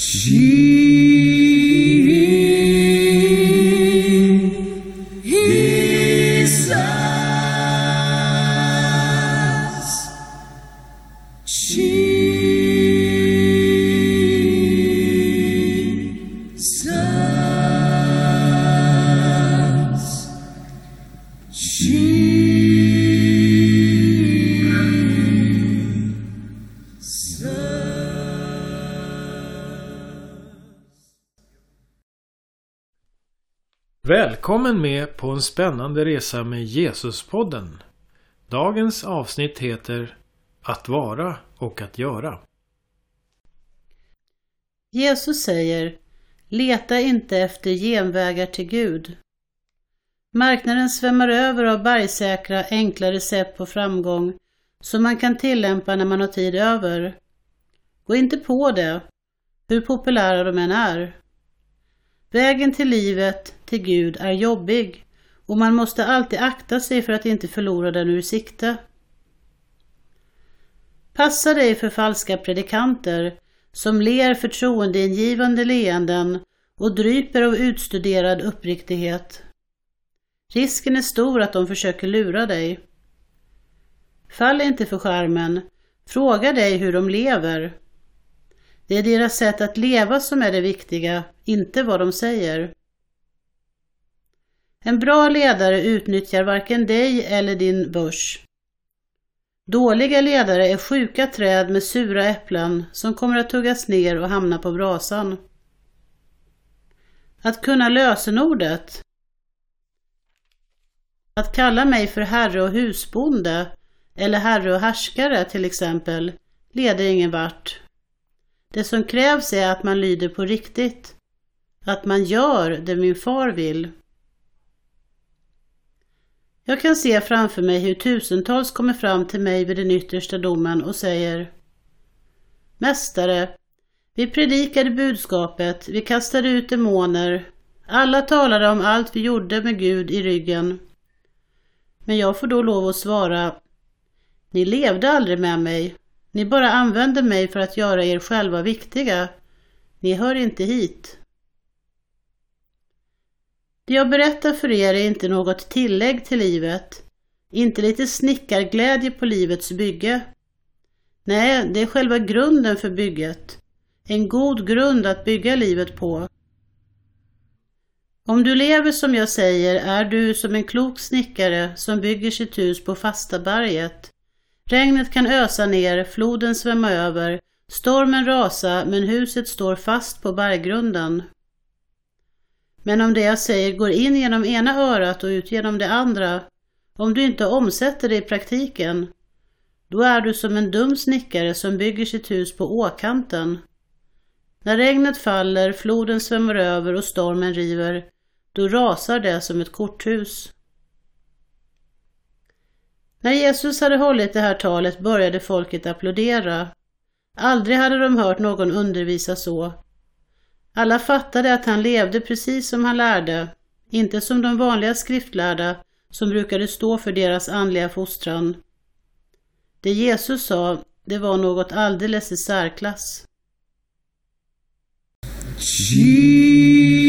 Ti. Välkommen med på en spännande resa med Jesuspodden. Dagens avsnitt heter Att vara och att göra. Jesus säger Leta inte efter genvägar till Gud. Marknaden svämmar över av bergsäkra, enkla recept på framgång som man kan tillämpa när man har tid över. Gå inte på det, hur populära de än är. Vägen till livet, till Gud, är jobbig och man måste alltid akta sig för att inte förlora den ur sikte. Passa dig för falska predikanter som ler förtroendeingivande leenden och dryper av utstuderad uppriktighet. Risken är stor att de försöker lura dig. Fall inte för skärmen. Fråga dig hur de lever. Det är deras sätt att leva som är det viktiga, inte vad de säger. En bra ledare utnyttjar varken dig eller din börs. Dåliga ledare är sjuka träd med sura äpplen som kommer att tuggas ner och hamna på brasan. Att kunna lösenordet. Att kalla mig för herre och husbonde eller herre och härskare till exempel leder ingen vart. Det som krävs är att man lyder på riktigt. Att man gör det min far vill. Jag kan se framför mig hur tusentals kommer fram till mig vid den yttersta domen och säger Mästare, vi predikade budskapet, vi kastade ut demoner, alla talade om allt vi gjorde med Gud i ryggen. Men jag får då lov att svara Ni levde aldrig med mig, ni bara använder mig för att göra er själva viktiga. Ni hör inte hit. Det jag berättar för er är inte något tillägg till livet, inte lite snickarglädje på livets bygge. Nej, det är själva grunden för bygget. En god grund att bygga livet på. Om du lever som jag säger är du som en klok snickare som bygger sitt hus på fasta berget. Regnet kan ösa ner, floden svämma över, stormen rasa, men huset står fast på berggrunden. Men om det jag säger går in genom ena örat och ut genom det andra, om du inte omsätter det i praktiken, då är du som en dum snickare som bygger sitt hus på åkanten. När regnet faller, floden svämmar över och stormen river, då rasar det som ett korthus. När Jesus hade hållit det här talet började folket applådera. Aldrig hade de hört någon undervisa så. Alla fattade att han levde precis som han lärde, inte som de vanliga skriftlärda som brukade stå för deras andliga fostran. Det Jesus sa, det var något alldeles i särklass. Jesus.